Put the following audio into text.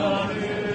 Amen.